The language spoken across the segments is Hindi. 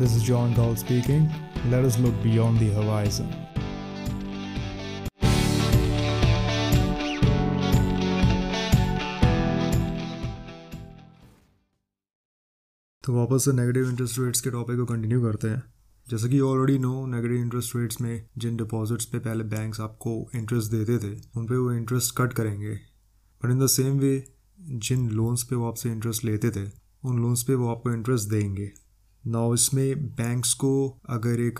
This is John Gall speaking. Let us look beyond the horizon. तो वापस से नेगेटिव इंटरेस्ट रेट्स के टॉपिक को कंटिन्यू करते हैं जैसे कि already no negative interest rates में जिन डिपॉजिट्स पे पहले बैंक्स आपको इंटरेस्ट देते थे, उन पे वो इंटरेस्ट कट करेंगे but in the same way Jin loans पे वो आपसे इंटरेस्ट लेते थे, उन लोन्स पे वो आपको इंटरेस्ट देंगे नाउ इसमें बैंक्स को अगर एक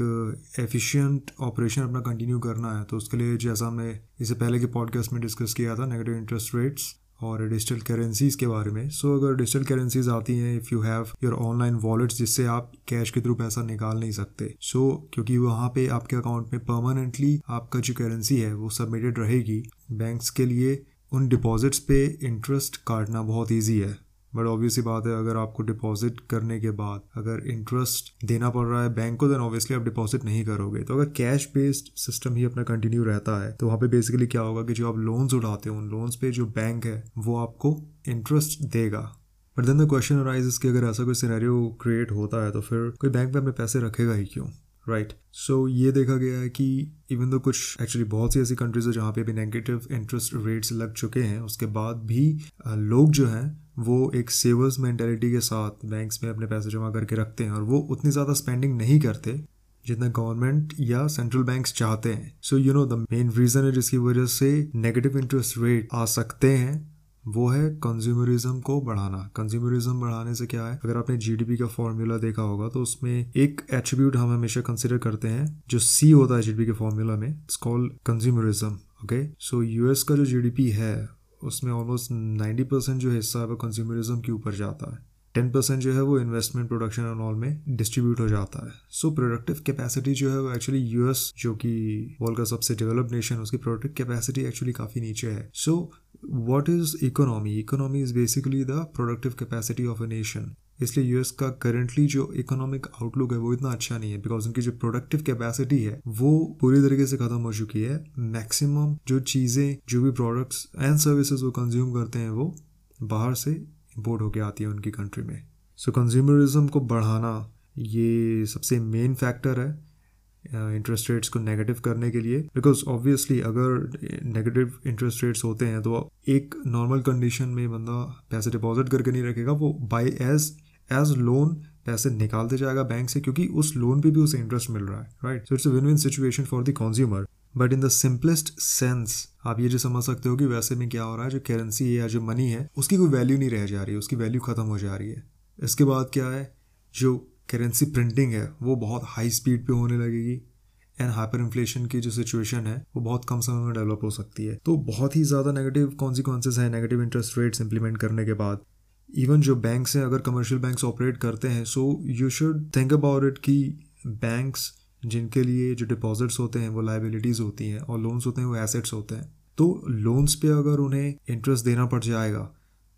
एफिशिएंट ऑपरेशन अपना कंटिन्यू करना है तो उसके लिए जैसा हमने इसे पहले के पॉडकास्ट में डिस्कस किया था नेगेटिव इंटरेस्ट रेट्स और डिजिटल करेंसीज के बारे में। सो so, अगर डिजिटल करेंसीज आती हैं if you have your online wallets जिससे आप कैश के थ्रू पैसा निकाल नहीं सकते। सो so, क्योंकि वहाँ पे आपके अकाउंट में परमानेंटली आपका जो करेंसी है वो सबमिटेड रहेगी बैंक्स के लिए उन डिपॉजिट्स पे इंटरेस्ट काटना बहुत ईजी है। बट ऑब्वियसली बात है अगर आपको डिपॉजिट करने के बाद अगर इंटरेस्ट देना पड़ रहा है बैंक को देन ऑब्वियसली आप डिपॉजिट नहीं करोगे। तो अगर कैश बेस्ड सिस्टम ही अपना कंटिन्यू रहता है तो वहाँ पे बेसिकली क्या होगा कि जो आप लोन्स उठाते हो उन लोन्स पे जो बैंक है वो आपको इंटरेस्ट देगा। But then the question arise कि अगर ऐसा कोई सिनेरियो क्रिएट होता है तो फिर कोई बैंक में अपने पैसे रखेगा ही क्यों? Right right. सो so, ये देखा गया है कि इवन दो कुछ एक्चुअली बहुत सी ऐसी कंट्रीज़ है जहाँ पे भी नेगेटिव इंटरेस्ट रेट्स लग चुके हैं उसके बाद भी लोग जो हैं वो एक सेवर्स मेंटेलिटी के साथ बैंक्स में अपने पैसे जमा करके रखते हैं और वो उतनी ज़्यादा स्पेंडिंग नहीं करते जितना गवर्नमेंट या सेंट्रल बैंक्स चाहते हैं। So you know the main reason है जिसकी वजह से नेगेटिव इंटरेस्ट रेट आ सकते हैं, वो है कंज्यूमरिज्म को बढ़ाना। कंज्यूमरिज्म बढ़ाने से क्या है? अगर आपने जीडीपी का फॉर्मूला देखा होगा तो उसमें एक एट्रीब्यूट हम हमेशा कंसिडर करते हैं, जो सी होता है जीडीपी के फॉर्मूला में it's called consumerism okay so US का जो जीडीपी है उसमें ऑलमोस्ट नाइन्टी परसेंट जो हिस्सा है वो कंज्यूमरिज्म के ऊपर जाता है। टेन परसेंट जो है वो इन्वेस्टमेंट प्रोडक्शन एंड ऑल में डिस्ट्रीब्यूट हो जाता है। सो प्रोडक्टिव कैपेसिटी जो है वो एक्चुअली यूएस जो कि वर्ल्ड का सबसे डेवलप्ड नेशन उसकी प्रोडक्टिव कैपेसिटी एक्चुअली काफ़ी नीचे है। So what is economy economy is basically the productive capacity of a nation इसलिए यूएस का करेंटली जो इकोनॉमिक आउटलुक है वो इतना अच्छा नहीं है बिकॉज़ उनकी जो प्रोडक्टिव कैपेसिटी है वो पूरी तरीके से खत्म हो चुकी है। मैक्सिमम जो चीज़ें जो भी प्रोडक्ट्स एंड सर्विसेज़ वो कंज्यूम करते हैं वो बाहर से इम्पोर्ट होके आती है उनकी कंट्री में। सो so, कंज्यूमरिज्म को बढ़ाना ये सबसे मेन फैक्टर है इंटरेस्ट uh, रेट्स को नेगेटिव करने के लिए। बिकॉज़ ऑब्वियसली अगर नेगेटिव इंटरेस्ट रेट्स होते हैं तो एक नॉर्मल कंडीशन में बंदा पैसे डिपॉजिट करके नहीं रखेगा वो बाई एज एज लोन पैसे निकालते जाएगा बैंक से, क्योंकि उस लोन पे भी उसे इंटरेस्ट मिल रहा है right so it's a win win situation for the consumer but in the simplest sense आप ये जो समझ सकते हो कि वैसे में क्या हो रहा है, जो करेंसी है या जो मनी है, उसकी कोई वैल्यू नहीं रह जा रही है, उसकी वैल्यू ख़त्म हो जा रही है। इसके बाद क्या है, जो करेंसी प्रिंटिंग है, वो बहुत हाई स्पीड पे होने लगेगी एंड हाइपर इन्फ्लेशन की जो सिचुएशन है, वो बहुत कम समय में डेवलप हो सकती है। तो बहुत ही ज़्यादा नेगेटिव कॉन्सिक्वेंसेज हैं नेगेटिव इंटरेस्ट रेट्स इंप्लीमेंट करने के बाद। इवन जो बैंक्स हैं, अगर कमर्शियल बैंक्स ऑपरेट करते हैं so you should think about it कि बैंक्स जिनके लिए जो डिपॉजिट्स होते हैं, वो लाइबिलिटीज़ होती हैं और लोन्स होते हैं, वो एसेट्स होते हैं। तो लोन्स पे अगर उन्हें इंटरेस्ट देना पड़ जाएगा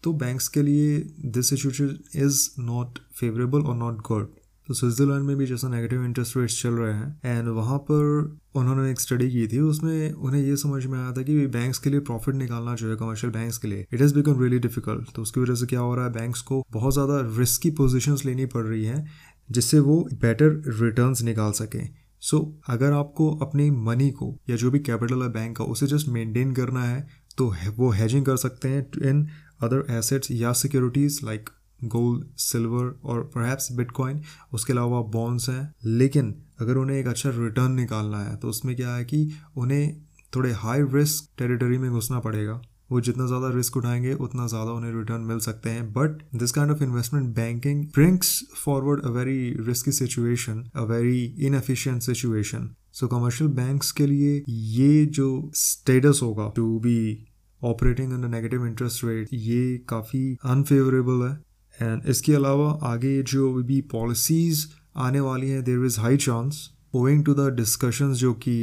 तो बैंक्स के लिए this situation is not favourable और नॉट गुड तो स्विट्ज़रलैंड में भी जैसा नेगेटिव इंटरेस्ट रेट्स चल रहे हैं एंड वहाँ पर उन्होंने एक स्टडी की थी उसमें उन्हें ये समझ में आया था कि बैंक्स के लिए प्रॉफिट निकालना जो है कमर्शियल बैंक्स के लिए it has become really difficult तो उसकी वजह से क्या हो रहा है बैंक्स को बहुत ज़्यादा रिस्की पोजिशन लेनी पड़ रही हैं जिससे वो बेटर रिटर्न निकाल सकें। सो so, अगर आपको अपनी मनी को या जो भी कैपिटल है बैंक का उसे जस्ट मेंटेन करना है तो वो हैजिंग कर सकते हैं इन अदर एसेट्स या सिक्योरिटीज़ लाइक गोल्ड सिल्वर और परहैप्स बिटकॉइन उसके अलावा बॉन्ड्स हैं। लेकिन अगर उन्हें एक अच्छा रिटर्न निकालना है तो उसमें क्या है कि उन्हें थोड़े हाई रिस्क टेरिटरी में घुसना पड़ेगा। वो जितना ज़्यादा रिस्क उठाएँगे, उतना ज़्यादा उन्हें रिटर्न मिल सकते हैं। But this kind of investment banking brings forward a very risky situation a very inefficient situation so commercial banks के लिए ये जो स्टेटस होगा to be operating in negative interest rate ये काफ़ी अनफेवरेबल है। एंड इसके अलावा आगे जो भी पॉलिसीज़ आने वाली हैं there is high chance owing to the discussions जो कि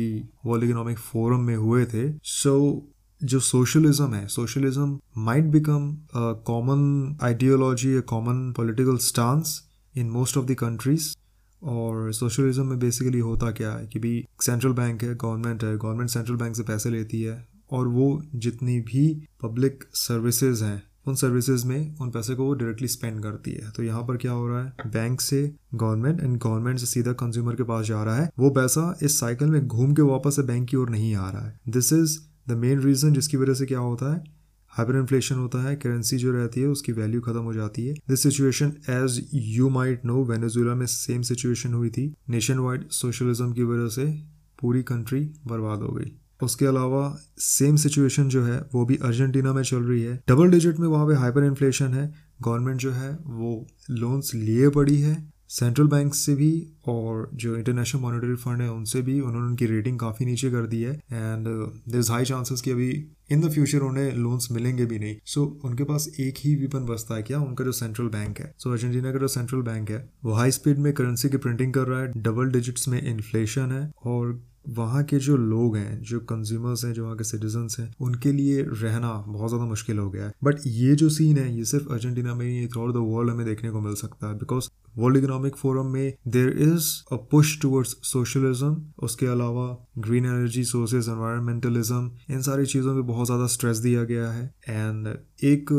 वर्ल्ड इकोनॉमिक फोरम में हुए थे सो so, जो सोशलिज्म है socialism might become a common ideology a common political stance in most of the countries और सोशलिज्म में बेसिकली होता क्या है कि भी सेंट्रल बैंक है गवर्नमेंट है गवर्नमेंट सेंट्रल बैंक से पैसे लेती है और वो जितनी भी पब्लिक सर्विसेज़ हैं उन सर्विसेज़ में उन पैसे को वो डायरेक्टली स्पेंड करती है। तो यहाँ पर क्या हो रहा है? बैंक से गवर्नमेंट एंड गवर्नमेंट से सीधा कंज्यूमर के पास जा रहा है। वो पैसा इस साइकिल में घूम के वापस से बैंक की ओर नहीं आ रहा है। This is the main reason जिसकी वजह से क्या होता है? हाइपर इन्फ्लेशन होता है। करेंसी जो रहती है, उसकी वैल्यू खत्म हो जाती है। This situation as you might know Venezuela में सेम सिचुएशन हुई थी। नेशन वाइड सोशलिज्म की वजह से पूरी कंट्री बर्बाद हो गई। उसके अलावा सेम सिचुएशन जो है वो भी अर्जेंटीना में चल रही है। डबल डिजिट में वहाँ पे हाइपर इन्फ्लेशन है। गवर्नमेंट जो है वो लोन्स लिए पड़ी है। सेंट्रल बैंक से भी और जो इंटरनेशनल मॉनिटरी फंड है उनसे भी उन्होंने उनकी रेटिंग काफ़ी नीचे कर दी है। And there is high chances कि अभी इन द फ्यूचर उन्हें लोन्स मिलेंगे भी नहीं। सो so, उनके पास एक ही विपन बसता है क्या? उनका जो सेंट्रल बैंक है। सो so, अर्जेंटीना का जो सेंट्रल बैंक है वो हाई स्पीड में करेंसी की प्रिंटिंग कर रहा है। डबल डिजिट्स में इन्फ्लेशन है। और वहाँ के जो लोग हैं, जो कंज्यूमर्स हैं, जो वहाँ के सिटीजन्स हैं, उनके लिए रहना बहुत ज़्यादा मुश्किल हो गया है। बट ये जो सीन है, ये सिर्फ़ अर्जेंटीना में ही थ्रू द वर्ल्ड हमें देखने को मिल सकता है। बिकॉज़ वर्ल्ड इकोनॉमिक फोरम में there is a push towards socialism उसके अलावा ग्रीन एनर्जी सोर्सेज एनवायरमेंटलिज्म इन सारी चीज़ों पे बहुत ज़्यादा स्ट्रेस दिया गया है। एंड एक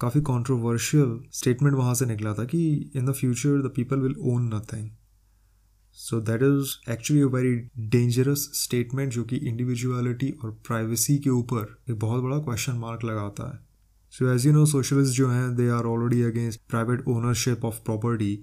काफ़ी कॉन्ट्रोवर्शियल स्टेटमेंट वहाँ से निकला था कि in the future the people will own nothing so that is actually a very dangerous statement जो कि इंडिविजुअलिटी और प्राइवेसी के ऊपर एक बहुत बड़ा क्वेश्चन मार्क लगाता है। So as you know socialist जो हैं they are already against private ownership of property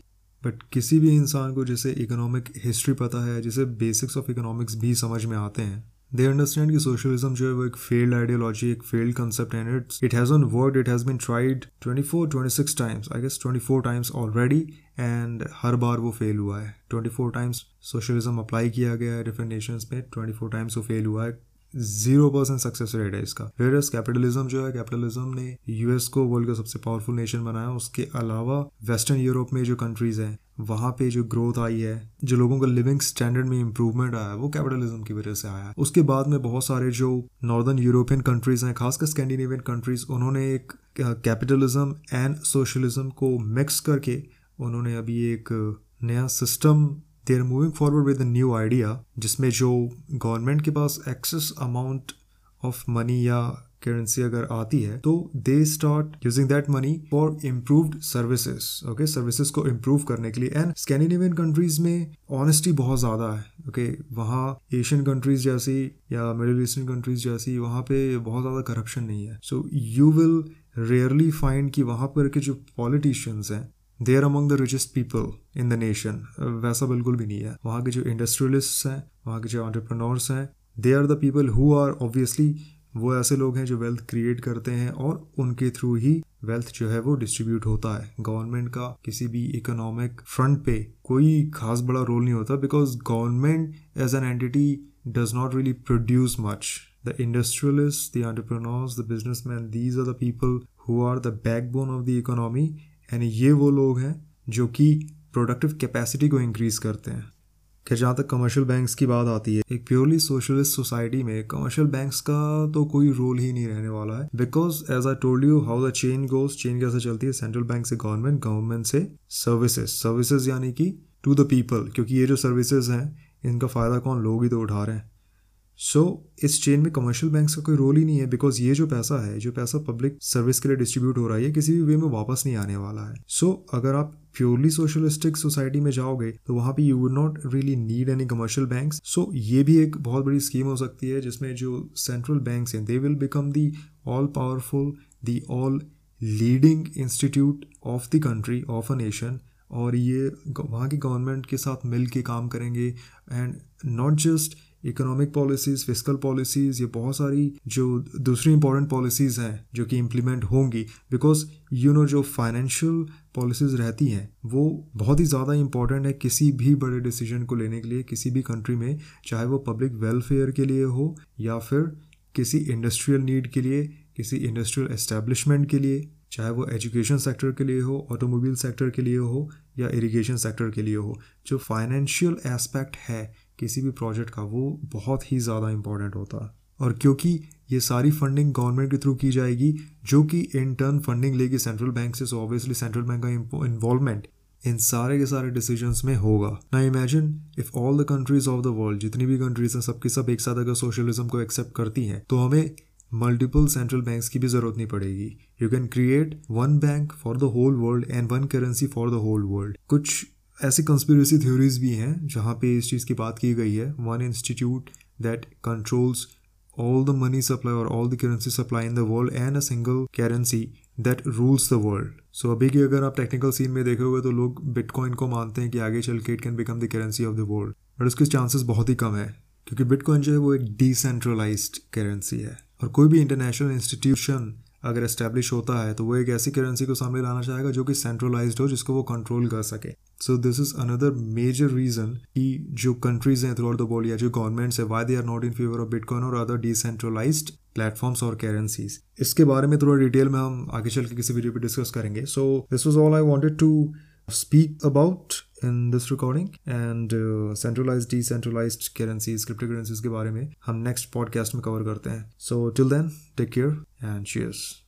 but किसी भी इंसान को जिसे इकोनॉमिक हिस्ट्री पता है, जिसे बेसिक्स ऑफ़ इकोनॉमिक्स भी समझ में आते हैं दे अंडरस्टैंड की सोशलिज्म जो है वो एक फेल्ड आइडियोलॉजी एक failed concept and it's it has on word it has been tried 24 26 times I guess 24 times already and हर बार वो फेल हुआ है। 24 टाइम्स सोशलिज्म अप्लाई किया गया है डिफरेंट नेशंस में 24 टाइम्स वो फेल हुआ है। ज़ीरो परसेंट सक्सेस रेट है इसका। वेर कैपिटलिज्म जो है कैपिटलिज्म ने यूएस को वर्ल्ड का सबसे पावरफुल नेशन बनाया। उसके अलावा वेस्टर्न यूरोप में जो कंट्रीज़ हैं, वहाँ पे जो ग्रोथ आई है, जो लोगों का लिविंग स्टैंडर्ड में इंप्रूवमेंट आया है वो कैपिटलिज्म की वजह से आया। है उसके बाद में बहुत सारे जो नॉर्दर्न यूरोपियन कंट्रीज़ हैं, खासकर स्कैंडिनेवियन कंट्रीज़ उन्होंने एक कैपिटलिज्म एंड सोशलिज्म को मिक्स करके उन्होंने अभी एक नया system they are moving forward with new idea जिसमें जो गवर्नमेंट के पास एक्सेस अमाउंट ऑफ़ मनी या करेंसी अगर आती है तो they start using that money for improved services okay services को इम्प्रूव करने के लिए। एंड स्कैंडिनेवियन कंट्रीज़ में ऑनेस्टी बहुत ज़्यादा है ओके okay? वहाँ एशियन कंट्रीज़ जैसी या मिडिल ईस्टर्न कंट्रीज़ जैसी, वहाँ पे बहुत ज़्यादा करप्शन नहीं है। So you will rarely find कि वहाँ पर के जो पॉलिटिशियंस हैं they are among the richest people in the nation वैसा बिल्कुल भी नहीं है। वहाँ के जो इंडस्ट्रियलिस्ट हैं, वहाँ के जो ऑन्टरप्रनोर्स हैं they are the people who are obviously वो ऐसे लोग हैं जो वेल्थ क्रिएट करते हैं और उनके थ्रू ही वेल्थ जो है वो डिस्ट्रीब्यूट होता है। गवर्नमेंट का किसी भी इकोनॉमिक फ्रंट पे कोई खास बड़ा रोल नहीं होता because government as an entity does not really produce much the industrialist the entrepreneurs the businessman these are the people who are the backbone of the economy and ये वो लोग हैं जो कि प्रोडक्टिव कैपेसिटी को इंक्रीज करते हैं। कि जहाँ तक कमर्शियल बैंक्स की बात आती है, एक प्योरली सोशलिस्ट सोसाइटी में कमर्शियल बैंक्स का तो कोई रोल ही नहीं रहने वाला है। Because as I told you how the chain goes chain कैसे चलती है? सेंट्रल बैंक से गवर्नमेंट गवर्नमेंट से सर्विसेज़ सर्विसेज़ यानी कि टू द पीपल क्योंकि ये जो सर्विसेज़ हैं, इनका फ़ायदा कौन? लोग ही तो उठा रहे हैं। सो so, इस चेन में कमर्शियल बैंक्स का कोई रोल ही नहीं है बिकॉज़ ये जो पैसा है जो पैसा पब्लिक सर्विस के लिए डिस्ट्रीब्यूट हो रहा है किसी भी वे में वापस नहीं आने वाला है। सो so, अगर आप प्योरली सोशलिस्टिक सोसाइटी में जाओगे तो वहाँ पे you would not really need any commercial banks so ये भी एक बहुत बड़ी स्कीम हो सकती है जिसमें जो सेंट्रल बैंक्स हैं they will become the all powerful the all leading institute of the country of a nation और ये वहाँ की गवर्नमेंट के साथ मिल के काम करेंगे। And not just economic policies physical policies ये बहुत सारी जो दूसरी इंपॉर्टेंट पॉलिसीज़ हैं, जो कि इम्प्लीमेंट होंगी बिकॉज़ यू नो जो फाइनेंशियल पॉलिसीज़ रहती हैं, वो बहुत ही ज़्यादा इंपॉर्टेंट है किसी भी बड़े डिसीज़न को लेने के लिए, किसी भी कंट्री में, चाहे वो पब्लिक वेलफेयर के लिए हो, या फिर किसी इंडस्ट्रियल नीड के लिए, किसी इंडस्ट्रियल एस्टेब्लिशमेंट के लिए, चाहे वो एजुकेशन सेक्टर के लिए हो ऑटोमोबाइल सेक्टर के लिए हो, या इरिगेशन सेक्टर के लिए हो। जो फाइनेंशियल एस्पेक्ट है किसी भी प्रोजेक्ट का वो बहुत ही ज़्यादा इंपॉर्टेंट होता है। और क्योंकि ये सारी फंडिंग गवर्नमेंट के थ्रू की जाएगी, जो कि इन टर्न फंडिंग लेगी सेंट्रल बैंक से सो ऑब्वियसली सेंट्रल बैंक का इन्वॉल्वमेंट इन सारे के सारे डिसीजंस में होगा। ना imagine if all the countries of the world जितनी भी कंट्रीज़ हैं, सबकी सब एक साथ अगर सोशलिज्म को एक्सेप्ट करती हैं तो हमें मल्टीपल सेंट्रल बैंक्स की भी ज़रूरत नहीं पड़ेगी। You can create one bank for the whole world and one currency for the whole world कुछ ऐसी कंस्पिरेसी थ्योरीज भी हैं, जहाँ पे इस चीज़ की बात की गई है। One institute that controls all the money supply or all the currency supply in the world and a single currency that rules the world. So अभी की अगर आप टेक्निकल सीन में देखोगे तो लोग बिटकॉइन को मानते हैं कि आगे चल के it can become the currency of the world but उसके चांसेस बहुत ही कम है, क्योंकि बिटकॉइन जो है वो एक डिसेंट्रलाइज्ड करेंसी है। और कोई भी इंटरनेशनल इंस्टीट्यूशन अगर एस्टेब्लिश होता है तो वो एक ऐसी करेंसी को सामने लाना चाहेगा जो कि सेंट्रलाइज्ड हो, जिसको वो कंट्रोल कर सके। So this is another major reason कि जो कंट्रीज़ हैं थ्रू आउट द वर्ल्ड या जो गवर्नमेंट्स है why they are not in favour of bitcoin और अदर डिसेंट्रलाइज्ड प्लेटफॉर्म्स और करेंसीज इसके बारे में थोड़ा डिटेल में हम आगे चल के किसी वीडियो पे डिस्कस करेंगे। So this was all I wanted to speak about in this recording and centralize decentralize currencies cryptocurrencies के बारे में हम नेक्स्ट पॉडकास्ट में कवर करते हैं। So till then take care and shares